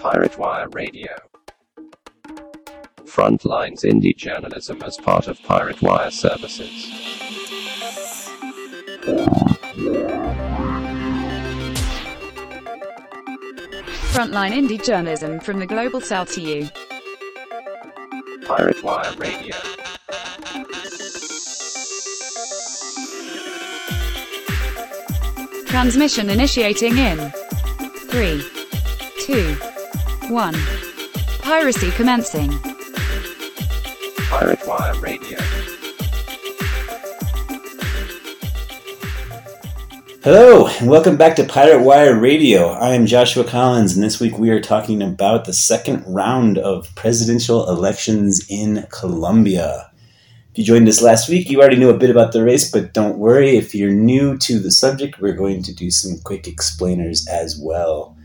Pirate Wire Radio. Frontlines indie journalism as part of Pirate Wire services. Frontline indie journalism from the global south to you. Pirate Wire Radio. Transmission initiating in 3, 2, 1. Piracy commencing. Pirate Wire Radio. Hello, and welcome back to Pirate Wire Radio. I am Joshua Collins, and this week we are talking about the second round of presidential elections in Colombia. If you joined us last week, you already knew a bit about the race, but don't worry, if you're new to the subject, we're going to do some quick explainers as well.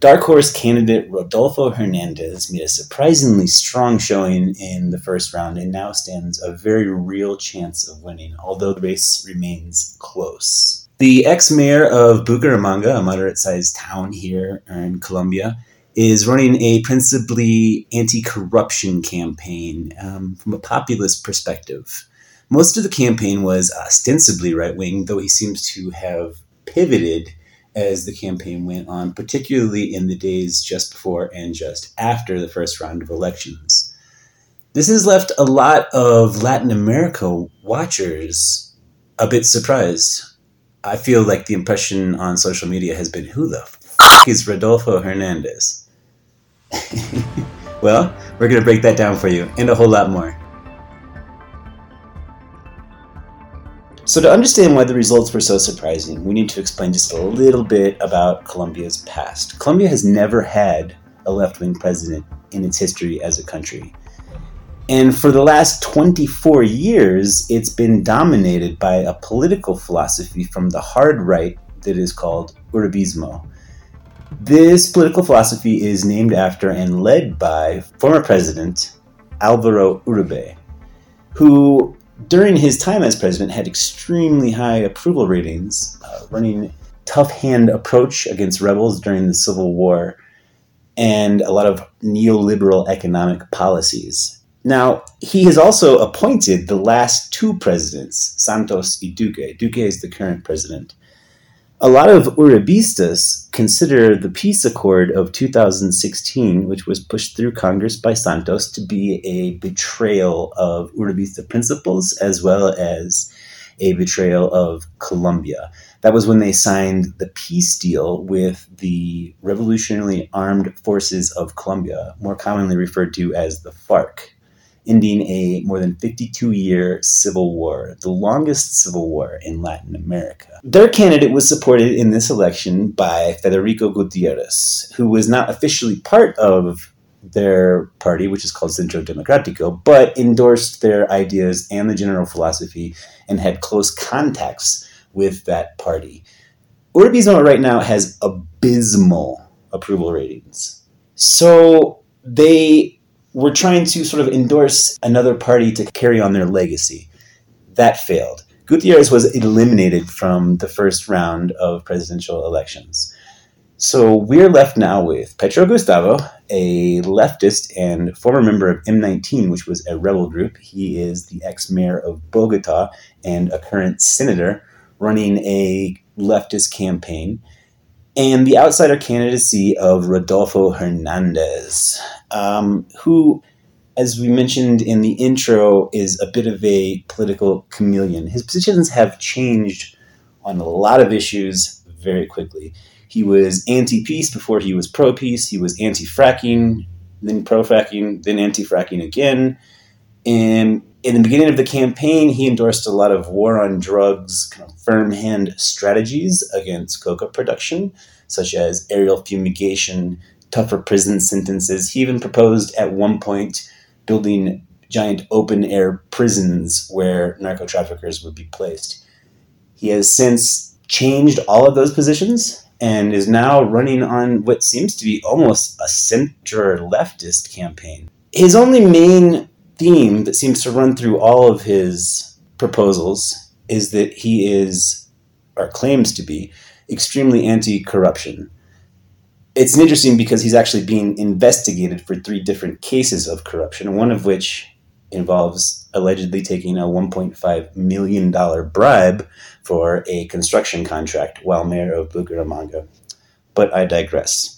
Dark horse candidate Rodolfo Hernandez made a surprisingly strong showing in the first round and now stands a very real chance of winning, although the race remains close. The ex mayor of Bucaramanga, a moderate sized town here in Colombia, is running a principally anti corruption campaign um, from a populist perspective. Most of the campaign was ostensibly right wing, though he seems to have pivoted as the campaign went on, particularly in the days just before and just after the first round of elections. This has left a lot of Latin America watchers a bit surprised. I feel like the impression on social media has been who the f- is Rodolfo Hernandez? well, we're going to break that down for you and a whole lot more. So, to understand why the results were so surprising, we need to explain just a little bit about Colombia's past. Colombia has never had a left wing president in its history as a country. And for the last 24 years, it's been dominated by a political philosophy from the hard right that is called Uribismo. This political philosophy is named after and led by former president Alvaro Uribe, who during his time as president had extremely high approval ratings, uh, running tough hand approach against rebels during the Civil War, and a lot of neoliberal economic policies. Now, he has also appointed the last two presidents, Santos and Duque. Duque is the current president. A lot of Uribistas consider the peace accord of 2016, which was pushed through Congress by Santos, to be a betrayal of Uribista principles as well as a betrayal of Colombia. That was when they signed the peace deal with the Revolutionary Armed Forces of Colombia, more commonly referred to as the FARC ending a more than 52 year civil war, the longest civil war in Latin America. Their candidate was supported in this election by Federico Gutierrez, who was not officially part of their party, which is called Centro Democrático, but endorsed their ideas and the general philosophy and had close contacts with that party. Uribismo right now has abysmal approval ratings. So they were trying to sort of endorse another party to carry on their legacy. That failed. Gutierrez was eliminated from the first round of presidential elections. So we're left now with Petro Gustavo, a leftist and former member of M19, which was a rebel group. He is the ex mayor of Bogota and a current senator running a leftist campaign and the outsider candidacy of Rodolfo Hernandez, um, who, as we mentioned in the intro, is a bit of a political chameleon. His positions have changed on a lot of issues very quickly. He was anti peace before he was pro peace, he was anti fracking, then pro fracking, then anti fracking again. And in the beginning of the campaign, he endorsed a lot of war on drugs, kind of firm hand strategies against coca production, such as aerial fumigation, tougher prison sentences. He even proposed at one point building giant open air prisons where narco traffickers would be placed. He has since changed all of those positions and is now running on what seems to be almost a center leftist campaign. His only main theme that seems to run through all of his proposals is that he is, or claims to be, extremely anti corruption. It's interesting because he's actually being investigated for three different cases of corruption, one of which involves allegedly taking a $1.5 million bribe for a construction contract while mayor of Bucaramanga. But I digress.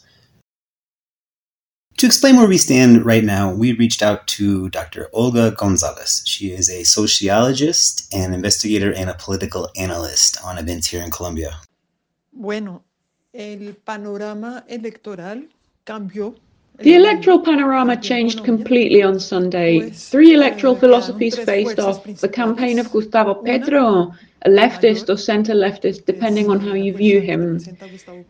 To explain where we stand right now, we reached out to Dr. Olga Gonzalez. She is a sociologist, an investigator, and a political analyst on events here in Colombia. Bueno, el panorama electoral cambió. The electoral panorama changed completely on Sunday. Three electoral philosophies faced off the campaign of Gustavo Petro, a leftist or center leftist, depending on how you view him.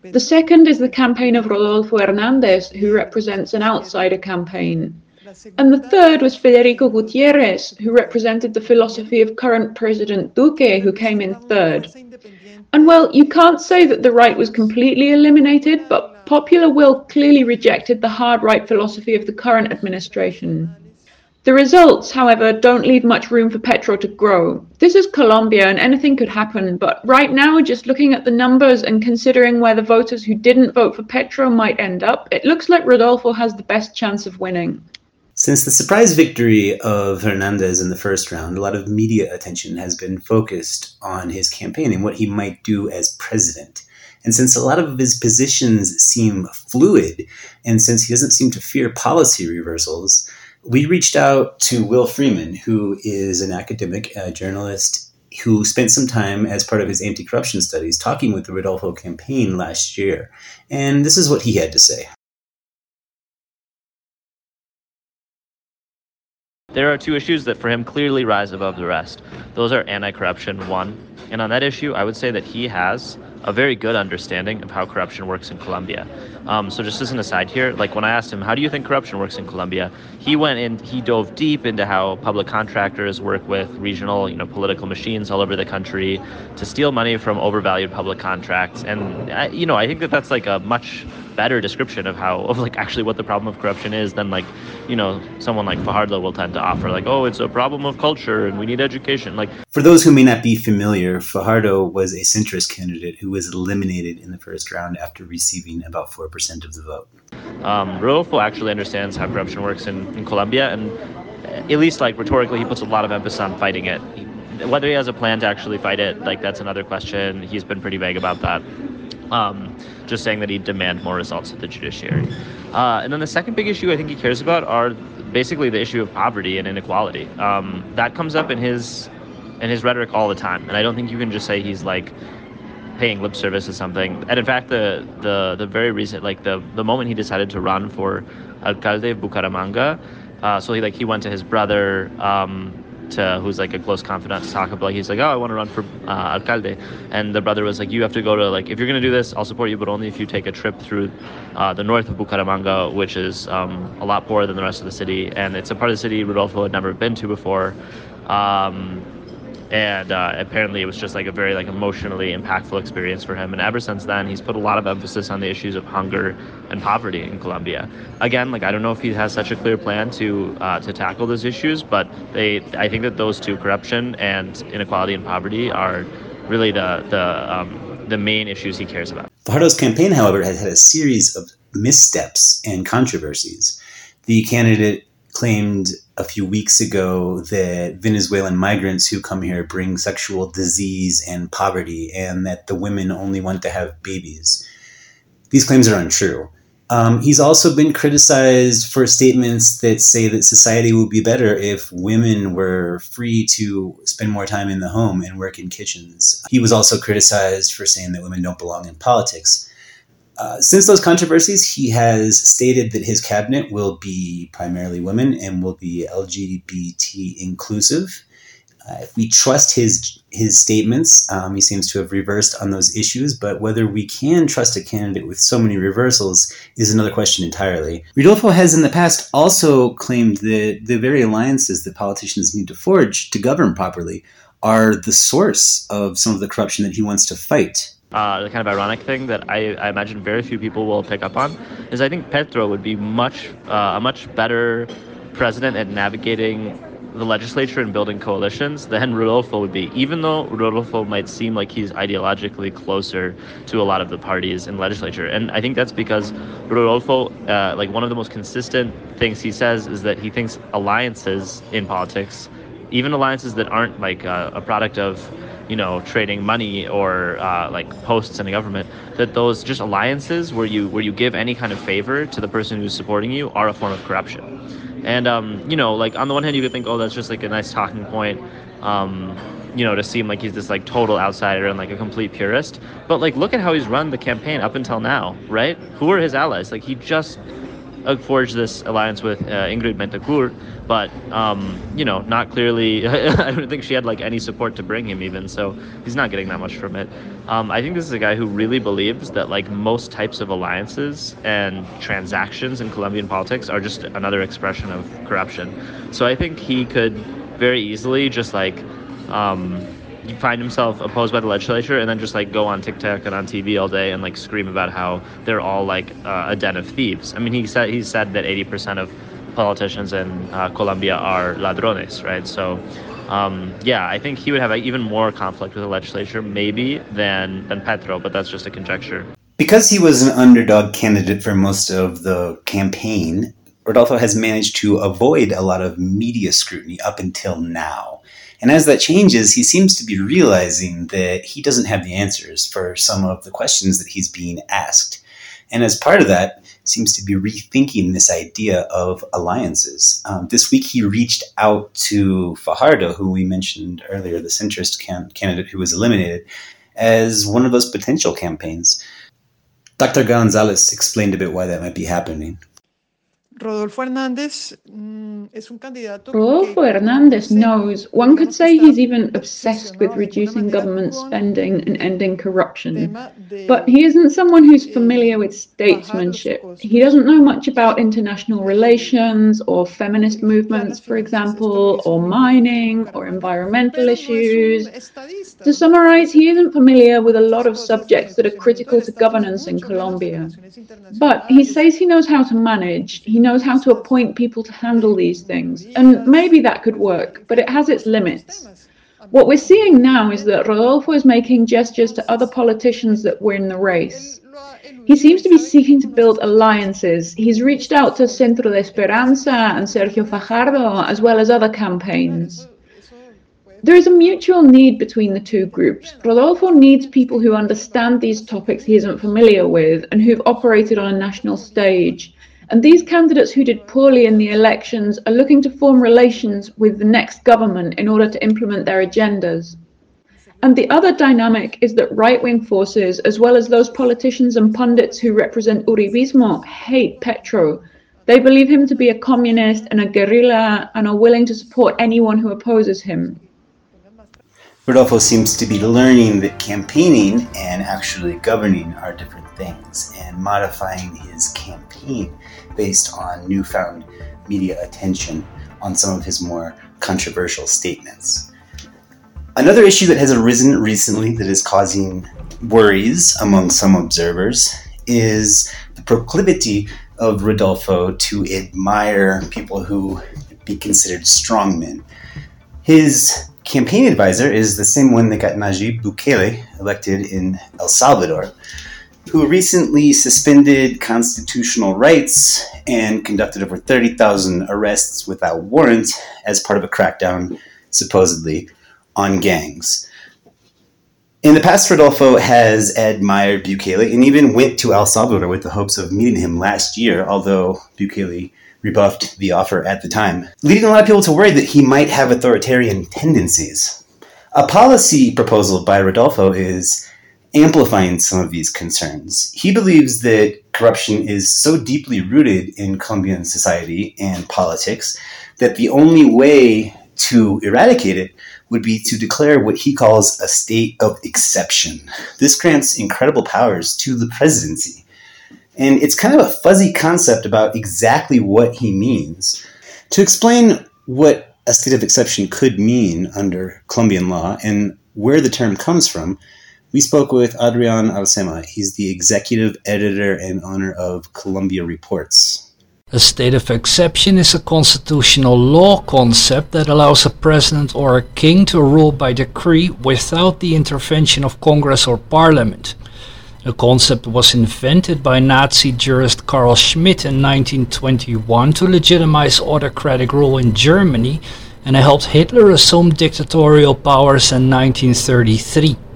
The second is the campaign of Rodolfo Hernandez, who represents an outsider campaign. And the third was Federico Gutierrez, who represented the philosophy of current President Duque, who came in third. And well, you can't say that the right was completely eliminated, but popular will clearly rejected the hard right philosophy of the current administration. The results, however, don't leave much room for Petro to grow. This is Colombia and anything could happen, but right now, just looking at the numbers and considering where the voters who didn't vote for Petro might end up, it looks like Rodolfo has the best chance of winning. Since the surprise victory of Hernandez in the first round, a lot of media attention has been focused on his campaign and what he might do as president. And since a lot of his positions seem fluid, and since he doesn't seem to fear policy reversals, we reached out to Will Freeman, who is an academic, a journalist, who spent some time as part of his anti corruption studies talking with the Rodolfo campaign last year. And this is what he had to say. There are two issues that for him clearly rise above the rest. Those are anti corruption, one. And on that issue, I would say that he has a very good understanding of how corruption works in Colombia. Um, so just as an aside here, like when I asked him, how do you think corruption works in Colombia? He went in, he dove deep into how public contractors work with regional, you know, political machines all over the country to steal money from overvalued public contracts. And, I, you know, I think that that's like a much better description of how, of like actually what the problem of corruption is than like, you know, someone like Fajardo will tend to offer like, oh, it's a problem of culture and we need education. Like, for those who may not be familiar, Fajardo was a centrist candidate who was eliminated in the first round after receiving about 4% of the vote. Um, Rodolfo actually understands how corruption works in, in Colombia, and at least like rhetorically, he puts a lot of emphasis on fighting it. Whether he has a plan to actually fight it, like that's another question. He's been pretty vague about that. Um, just saying that he'd demand more results of the judiciary. Uh, and then the second big issue I think he cares about are basically the issue of poverty and inequality. Um, that comes up in his in his rhetoric all the time, and I don't think you can just say he's like paying lip service to something. And in fact, the the the very recent, like the the moment he decided to run for alcalde of Bucaramanga, uh, so he like he went to his brother. Um, to, who's like a close confidant to talk about he's like oh I want to run for uh, alcalde and the brother was like you have to go to like if you're gonna do this I'll support you but only if you take a trip through uh, the north of Bucaramanga which is um, a lot poorer than the rest of the city and it's a part of the city Rodolfo had never been to before um, and uh, apparently it was just like a very like emotionally impactful experience for him. And ever since then he's put a lot of emphasis on the issues of hunger and poverty in colombia. Again like i don't know if he has such a clear plan to uh, to tackle those issues but they i think that those two corruption and inequality and poverty are really the the um, the main issues he cares about. Fajardo's campaign however has had a series of missteps and controversies. The candidate claimed a few weeks ago that Venezuelan migrants who come here bring sexual disease and poverty, and that the women only want to have babies. These claims are untrue. Um, he's also been criticized for statements that say that society would be better if women were free to spend more time in the home and work in kitchens. He was also criticized for saying that women don't belong in politics. Uh, since those controversies, he has stated that his cabinet will be primarily women and will be LGBT inclusive. Uh, if we trust his his statements, um, he seems to have reversed on those issues. But whether we can trust a candidate with so many reversals is another question entirely. Rodolfo has in the past also claimed that the very alliances that politicians need to forge to govern properly are the source of some of the corruption that he wants to fight uh, the kind of ironic thing that I, I, imagine very few people will pick up on is I think Petro would be much uh, a much better president at navigating the legislature and building coalitions than Rodolfo would be, even though Rodolfo might seem like he's ideologically closer to a lot of the parties in legislature. And I think that's because Rodolfo, uh, like one of the most consistent things he says is that he thinks alliances in politics, even alliances that aren't like uh, a product of you know trading money or uh, like posts in the government that those just alliances where you where you give any kind of favor to the person who's supporting you are a form of corruption. And um, you know like on the one hand you could think oh that's just like a nice talking point um, you know to seem like he's this like total outsider and like a complete purist. But like look at how he's run the campaign up until now right? Who are his allies? Like he just forged this alliance with uh, Ingrid Betancourt, but um, you know, not clearly. I don't think she had like any support to bring him even, so he's not getting that much from it. Um, I think this is a guy who really believes that like most types of alliances and transactions in Colombian politics are just another expression of corruption. So I think he could very easily just like. Um, find himself opposed by the legislature and then just like go on TikTok and on TV all day and like scream about how they're all like uh, a den of thieves. I mean, he said he said that 80% of politicians in uh, Colombia are ladrones, right? So, um, yeah, I think he would have like, even more conflict with the legislature maybe than than Petro, but that's just a conjecture. Because he was an underdog candidate for most of the campaign, Rodolfo has managed to avoid a lot of media scrutiny up until now. And as that changes, he seems to be realizing that he doesn't have the answers for some of the questions that he's being asked. And as part of that, seems to be rethinking this idea of alliances. Um, this week, he reached out to Fajardo, who we mentioned earlier, the centrist can- candidate who was eliminated, as one of those potential campaigns. Dr. Gonzalez explained a bit why that might be happening. Rodolfo Hernández mm, es un candidato. Rodolfo Hernandez knows, one could say he's even obsessed with reducing government spending and ending corruption. But he isn't someone who's familiar with statesmanship. He doesn't know much about international relations or feminist movements, for example, or mining or environmental issues. To summarize, he isn't familiar with a lot of subjects that are critical to governance in Colombia. But he says he knows how to manage. He knows how to appoint people to handle these things. And maybe that could work, but it has its limits. What we're seeing now is that Rodolfo is making gestures to other politicians that were in the race. He seems to be seeking to build alliances. He's reached out to Centro de Esperanza and Sergio Fajardo, as well as other campaigns. There is a mutual need between the two groups. Rodolfo needs people who understand these topics he isn't familiar with and who've operated on a national stage. And these candidates who did poorly in the elections are looking to form relations with the next government in order to implement their agendas. And the other dynamic is that right wing forces, as well as those politicians and pundits who represent Uribismo, hate Petro. They believe him to be a communist and a guerrilla and are willing to support anyone who opposes him. Rodolfo seems to be learning that campaigning and actually governing are different things and modifying his campaign based on newfound media attention on some of his more controversial statements. Another issue that has arisen recently that is causing worries among some observers is the proclivity of Rodolfo to admire people who be considered strongmen. His campaign advisor is the same one that got Nayib Bukele elected in El Salvador, who recently suspended constitutional rights and conducted over 30,000 arrests without warrant as part of a crackdown, supposedly, on gangs. In the past, Rodolfo has admired Bukele and even went to El Salvador with the hopes of meeting him last year, although Bukele rebuffed the offer at the time, leading a lot of people to worry that he might have authoritarian tendencies. A policy proposal by Rodolfo is amplifying some of these concerns. He believes that corruption is so deeply rooted in Colombian society and politics that the only way to eradicate it would be to declare what he calls a state of exception. This grants incredible powers to the presidency and it's kind of a fuzzy concept about exactly what he means. To explain what a state of exception could mean under Colombian law and where the term comes from, we spoke with Adriaan Alsema. He's the executive editor and owner of Colombia Reports. A state of exception is a constitutional law concept that allows a president or a king to rule by decree without the intervention of Congress or Parliament. The concept was invented by Nazi jurist Carl Schmitt in 1921 to legitimize autocratic rule in Germany and it helped Hitler assume dictatorial powers in 1933.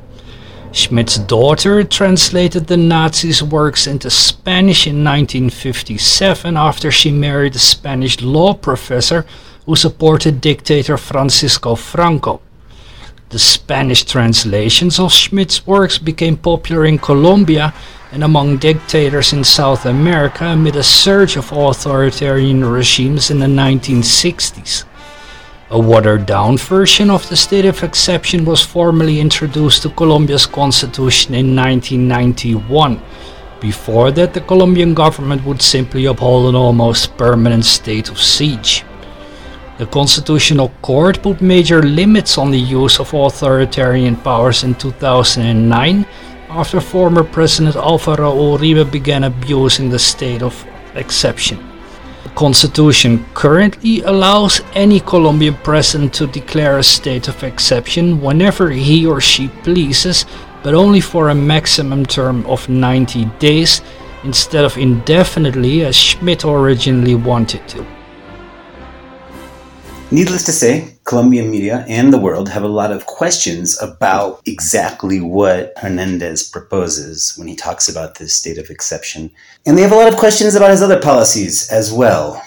Schmitt's daughter translated the Nazis' works into Spanish in 1957 after she married a Spanish law professor who supported dictator Francisco Franco. The Spanish translations of Schmitt's works became popular in Colombia and among dictators in South America amid a surge of authoritarian regimes in the 1960s. A watered down version of the state of exception was formally introduced to Colombia's constitution in 1991. Before that, the Colombian government would simply uphold an almost permanent state of siege. The Constitutional Court put major limits on the use of authoritarian powers in 2009 after former President Alvaro Uribe began abusing the state of exception constitution currently allows any Colombian president to declare a state of exception whenever he or she pleases, but only for a maximum term of 90 days instead of indefinitely as Schmitt originally wanted to. Needless to say, Colombian media and the world have a lot of questions about exactly what Hernandez proposes when he talks about this state of exception. And they have a lot of questions about his other policies as well.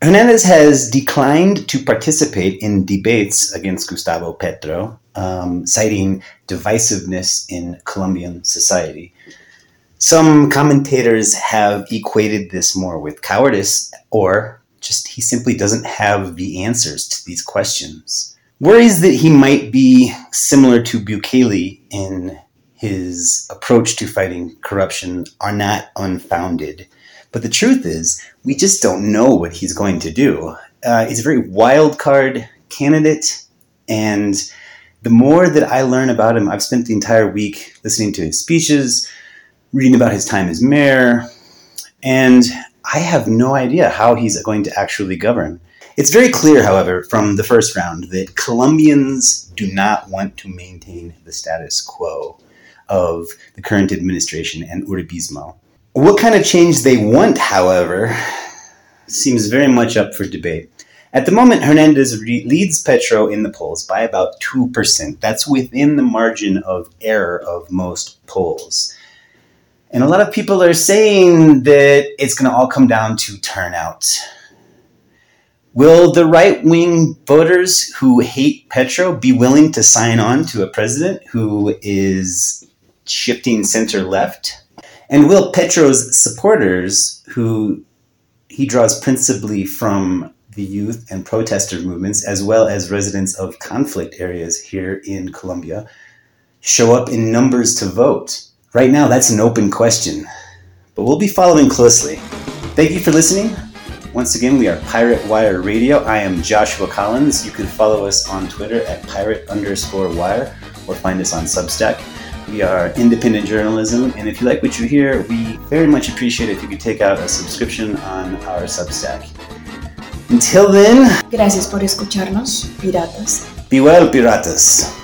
Hernandez has declined to participate in debates against Gustavo Petro, um, citing divisiveness in Colombian society. Some commentators have equated this more with cowardice or just he simply doesn't have the answers to these questions. Worries that he might be similar to Bukele in his approach to fighting corruption are not unfounded. But the truth is, we just don't know what he's going to do. Uh, he's a very wild card candidate, and the more that I learn about him, I've spent the entire week listening to his speeches, reading about his time as mayor, and I have no idea how he's going to actually govern. It's very clear, however, from the first round that Colombians do not want to maintain the status quo of the current administration and Uribismo. What kind of change they want, however, seems very much up for debate. At the moment, Hernandez re- leads Petro in the polls by about 2%. That's within the margin of error of most polls. And a lot of people are saying that it's going to all come down to turnout. Will the right wing voters who hate Petro be willing to sign on to a president who is shifting center left? And will Petro's supporters, who he draws principally from the youth and protester movements, as well as residents of conflict areas here in Colombia, show up in numbers to vote? Right now, that's an open question, but we'll be following closely. Thank you for listening. Once again, we are Pirate Wire Radio. I am Joshua Collins. You can follow us on Twitter at pirate underscore wire or find us on Substack. We are independent journalism, and if you like what you hear, we very much appreciate if you could take out a subscription on our Substack. Until then, gracias por escucharnos, piratas. Be well, piratas.